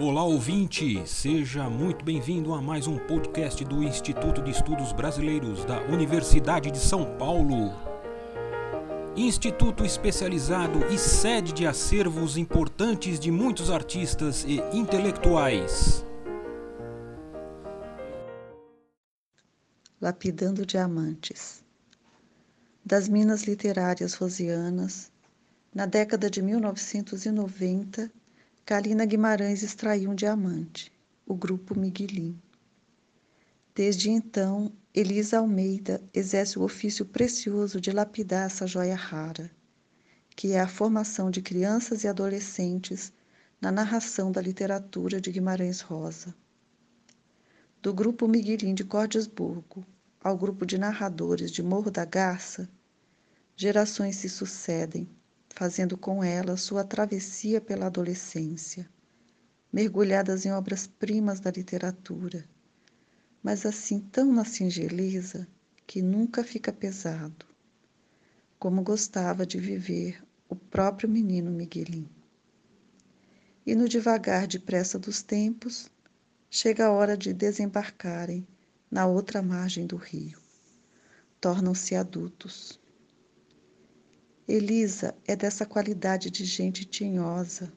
Olá ouvinte, seja muito bem-vindo a mais um podcast do Instituto de Estudos Brasileiros da Universidade de São Paulo. Instituto especializado e sede de acervos importantes de muitos artistas e intelectuais. Lapidando Diamantes. Das Minas Literárias Rosianas, na década de 1990, Kalina Guimarães extraiu um diamante, o Grupo Miguelim. Desde então, Elisa Almeida exerce o ofício precioso de lapidar essa joia rara, que é a formação de crianças e adolescentes na narração da literatura de Guimarães Rosa. Do Grupo Miguelim de Cordesburgo ao grupo de narradores de Morro da Garça, gerações se sucedem fazendo com ela sua travessia pela adolescência, mergulhadas em obras-primas da literatura, mas assim tão na singeleza que nunca fica pesado, como gostava de viver o próprio menino Miguelim. E no devagar depressa dos tempos, chega a hora de desembarcarem na outra margem do rio. Tornam-se adultos Elisa é dessa qualidade de gente tinhosa,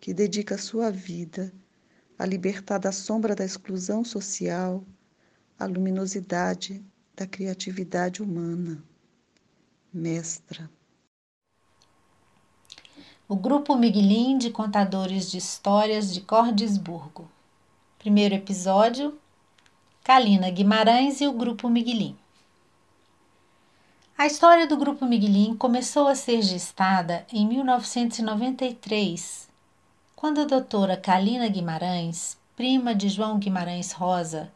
que dedica sua vida a libertar da sombra da exclusão social a luminosidade da criatividade humana. Mestra. O Grupo Miguelin de Contadores de Histórias de Cordesburgo. Primeiro episódio: Kalina Guimarães e o Grupo Miguelin. A história do Grupo Miguelin começou a ser gestada em 1993, quando a doutora Kalina Guimarães, prima de João Guimarães Rosa,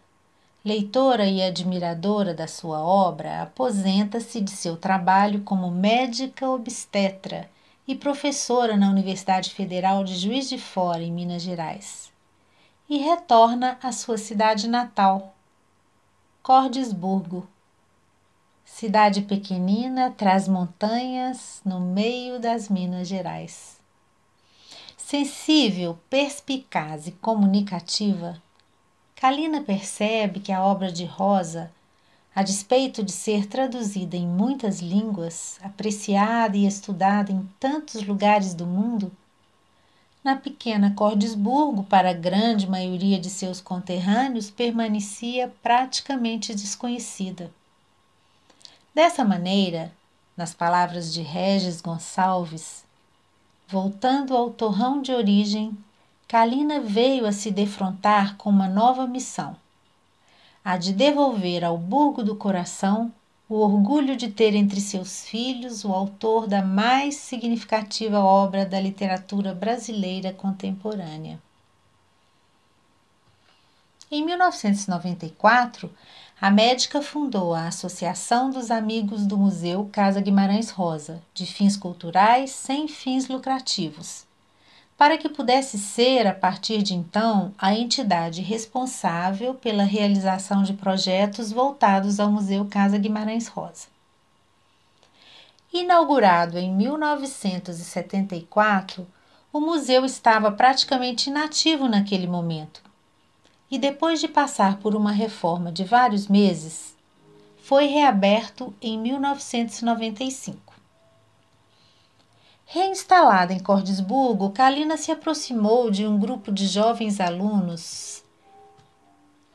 leitora e admiradora da sua obra, aposenta-se de seu trabalho como médica obstetra e professora na Universidade Federal de Juiz de Fora, em Minas Gerais, e retorna à sua cidade natal, Cordesburgo, cidade pequenina traz montanhas no meio das Minas Gerais. Sensível, perspicaz e comunicativa, Kalina percebe que a obra de Rosa, a despeito de ser traduzida em muitas línguas, apreciada e estudada em tantos lugares do mundo, na pequena Cordesburgo, para a grande maioria de seus conterrâneos, permanecia praticamente desconhecida. Dessa maneira, nas palavras de Regis Gonçalves, voltando ao torrão de origem, Kalina veio a se defrontar com uma nova missão: a de devolver ao Burgo do Coração o orgulho de ter entre seus filhos o autor da mais significativa obra da literatura brasileira contemporânea. Em 1994, a médica fundou a Associação dos Amigos do Museu Casa Guimarães Rosa, de fins culturais sem fins lucrativos, para que pudesse ser, a partir de então, a entidade responsável pela realização de projetos voltados ao Museu Casa Guimarães Rosa. Inaugurado em 1974, o museu estava praticamente inativo naquele momento e depois de passar por uma reforma de vários meses, foi reaberto em 1995. Reinstalada em Cordesburgo, Kalina se aproximou de um grupo de jovens alunos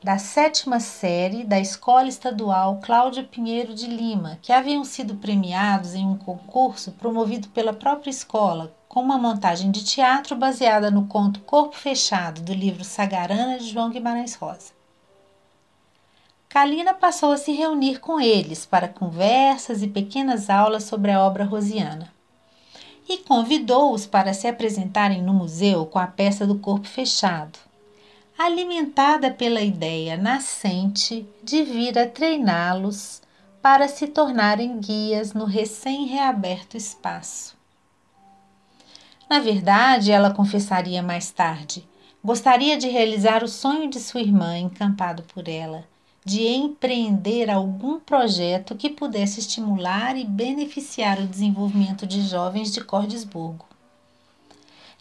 da sétima série da Escola Estadual Cláudio Pinheiro de Lima, que haviam sido premiados em um concurso promovido pela própria escola com uma montagem de teatro baseada no conto Corpo Fechado do livro Sagarana de João Guimarães Rosa. Kalina passou a se reunir com eles para conversas e pequenas aulas sobre a obra rosiana e convidou-os para se apresentarem no museu com a peça do Corpo Fechado, alimentada pela ideia nascente de vir a treiná-los para se tornarem guias no recém-reaberto espaço. Na verdade, ela confessaria mais tarde, gostaria de realizar o sonho de sua irmã, encampado por ela, de empreender algum projeto que pudesse estimular e beneficiar o desenvolvimento de jovens de Cordesburgo.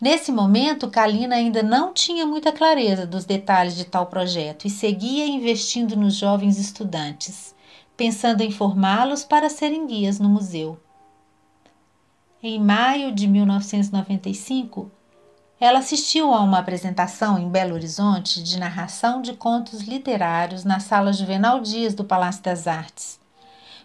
Nesse momento, Kalina ainda não tinha muita clareza dos detalhes de tal projeto e seguia investindo nos jovens estudantes, pensando em formá-los para serem guias no museu. Em maio de 1995, ela assistiu a uma apresentação em Belo Horizonte de narração de contos literários na Sala Juvenal Dias do Palácio das Artes.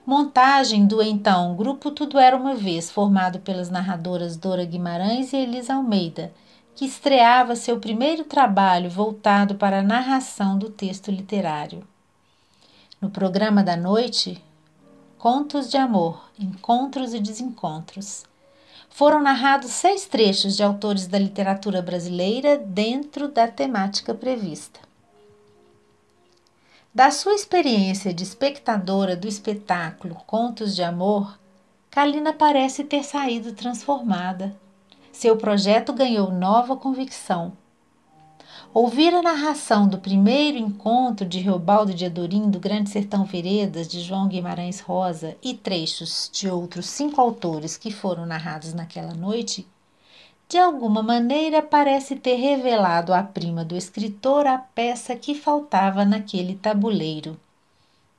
Montagem do então Grupo Tudo Era Uma Vez, formado pelas narradoras Dora Guimarães e Elisa Almeida, que estreava seu primeiro trabalho voltado para a narração do texto literário. No programa da noite, Contos de Amor, Encontros e Desencontros foram narrados seis trechos de autores da literatura brasileira dentro da temática prevista. Da sua experiência de espectadora do espetáculo Contos de Amor, Kalina parece ter saído transformada. Seu projeto ganhou nova convicção Ouvir a narração do primeiro encontro de Reobaldo de Adorim do Grande Sertão Veredas de João Guimarães Rosa e trechos de outros cinco autores que foram narrados naquela noite, de alguma maneira parece ter revelado à prima do escritor a peça que faltava naquele tabuleiro.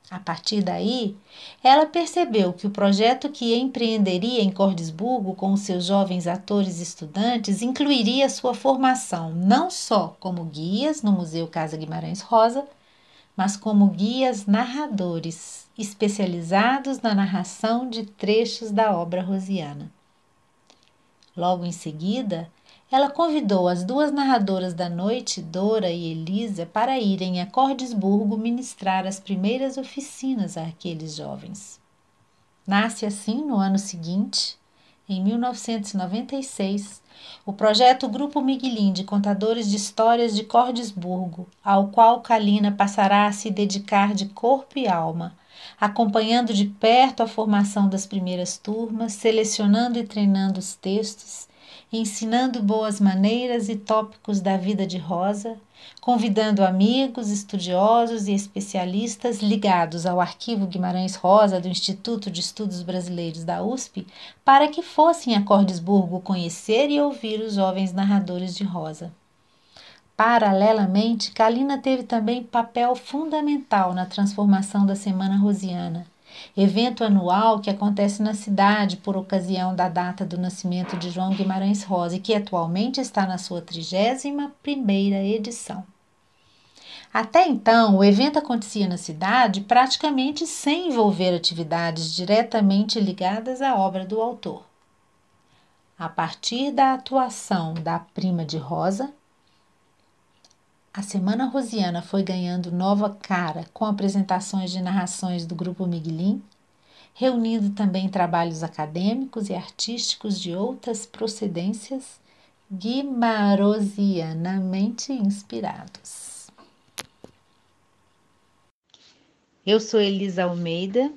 A partir daí, ela percebeu que o projeto que empreenderia em Cordesburgo com os seus jovens atores estudantes incluiria sua formação não só como guias no Museu Casa Guimarães Rosa, mas como guias narradores, especializados na narração de trechos da obra rosiana. Logo em seguida, ela convidou as duas narradoras da noite, Dora e Elisa, para irem a Cordesburgo ministrar as primeiras oficinas àqueles jovens. Nasce assim, no ano seguinte, em 1996, o projeto Grupo Miguelin de Contadores de Histórias de Cordesburgo, ao qual Kalina passará a se dedicar de corpo e alma, acompanhando de perto a formação das primeiras turmas, selecionando e treinando os textos ensinando boas maneiras e tópicos da vida de Rosa, convidando amigos, estudiosos e especialistas ligados ao Arquivo Guimarães Rosa do Instituto de Estudos Brasileiros da USP para que fossem a Cordesburgo conhecer e ouvir os jovens narradores de Rosa. Paralelamente, Kalina teve também papel fundamental na transformação da Semana Rosiana evento anual que acontece na cidade por ocasião da data do nascimento de João Guimarães Rosa que atualmente está na sua 31 primeira edição. Até então, o evento acontecia na cidade praticamente sem envolver atividades diretamente ligadas à obra do autor. A partir da atuação da prima de Rosa, a Semana Rosiana foi ganhando nova cara com apresentações de narrações do Grupo Miguelin, reunindo também trabalhos acadêmicos e artísticos de outras procedências guimarosianamente inspirados. Eu sou Elisa Almeida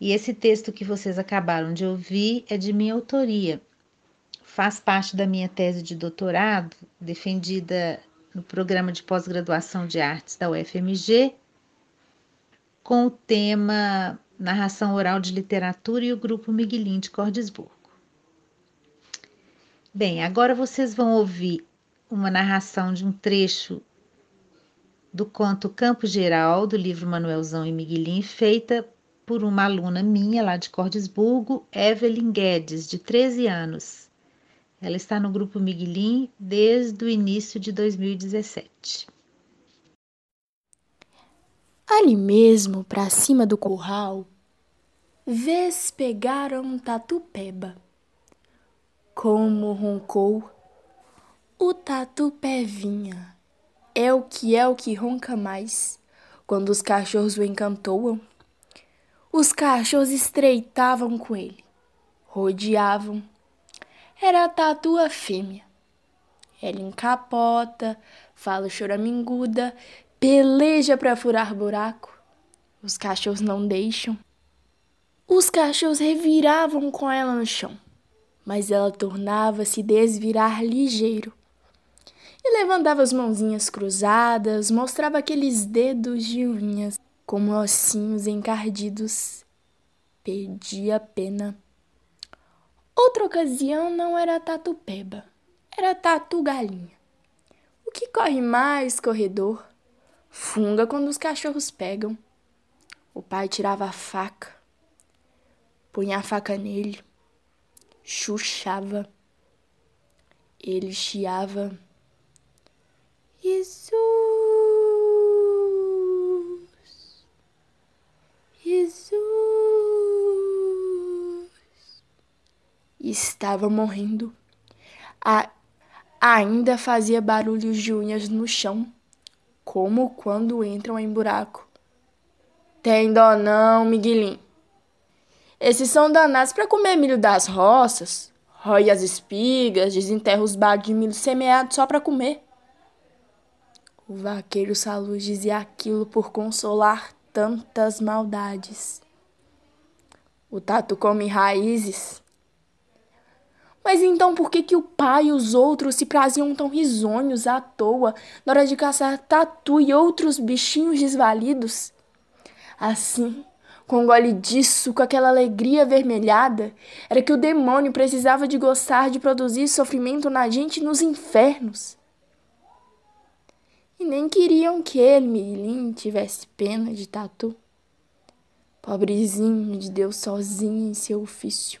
e esse texto que vocês acabaram de ouvir é de minha autoria. Faz parte da minha tese de doutorado, defendida no programa de pós-graduação de artes da UFMG, com o tema Narração Oral de Literatura e o Grupo Miguelin de Cordesburgo. Bem, agora vocês vão ouvir uma narração de um trecho do conto Campo Geral, do livro Manuelzão e Miguelin, feita por uma aluna minha lá de Cordesburgo, Evelyn Guedes, de 13 anos. Ela está no grupo Miguelin desde o início de 2017. Ali mesmo, para cima do curral, vês pegaram um tatu-peba. Como roncou, o tatu-pé vinha. É o que é o que ronca mais quando os cachorros o encantoam. Os cachorros estreitavam com ele, rodeavam, era a tatua fêmea. Ela encapota, fala choraminguda, peleja para furar buraco. Os cachorros não deixam. Os cachorros reviravam com ela no chão, mas ela tornava-se desvirar ligeiro. E levantava as mãozinhas cruzadas, mostrava aqueles dedos de unhas como ossinhos encardidos. Perdia a pena. Outra ocasião não era Tatupeba, era Tatu Galinha. O que corre mais corredor, funga quando os cachorros pegam. O pai tirava a faca, punha a faca nele, chuchava. Ele chiava. Estava morrendo. A, ainda fazia barulhos de unhas no chão, como quando entram em buraco. Tem dó não, Miguelinho. Esses são danados para comer milho das roças, rói as espigas, desenterra os bagos de milho semeado só para comer. O vaqueiro Saluz dizia aquilo por consolar tantas maldades. O tatu come raízes. Mas então por que, que o pai e os outros se praziam tão risonhos à toa na hora de caçar tatu e outros bichinhos desvalidos? Assim, com um gole disso, com aquela alegria avermelhada, era que o demônio precisava de gostar de produzir sofrimento na gente nos infernos. E nem queriam que ele, Milim, tivesse pena de tatu. Pobrezinho de Deus sozinho em seu ofício,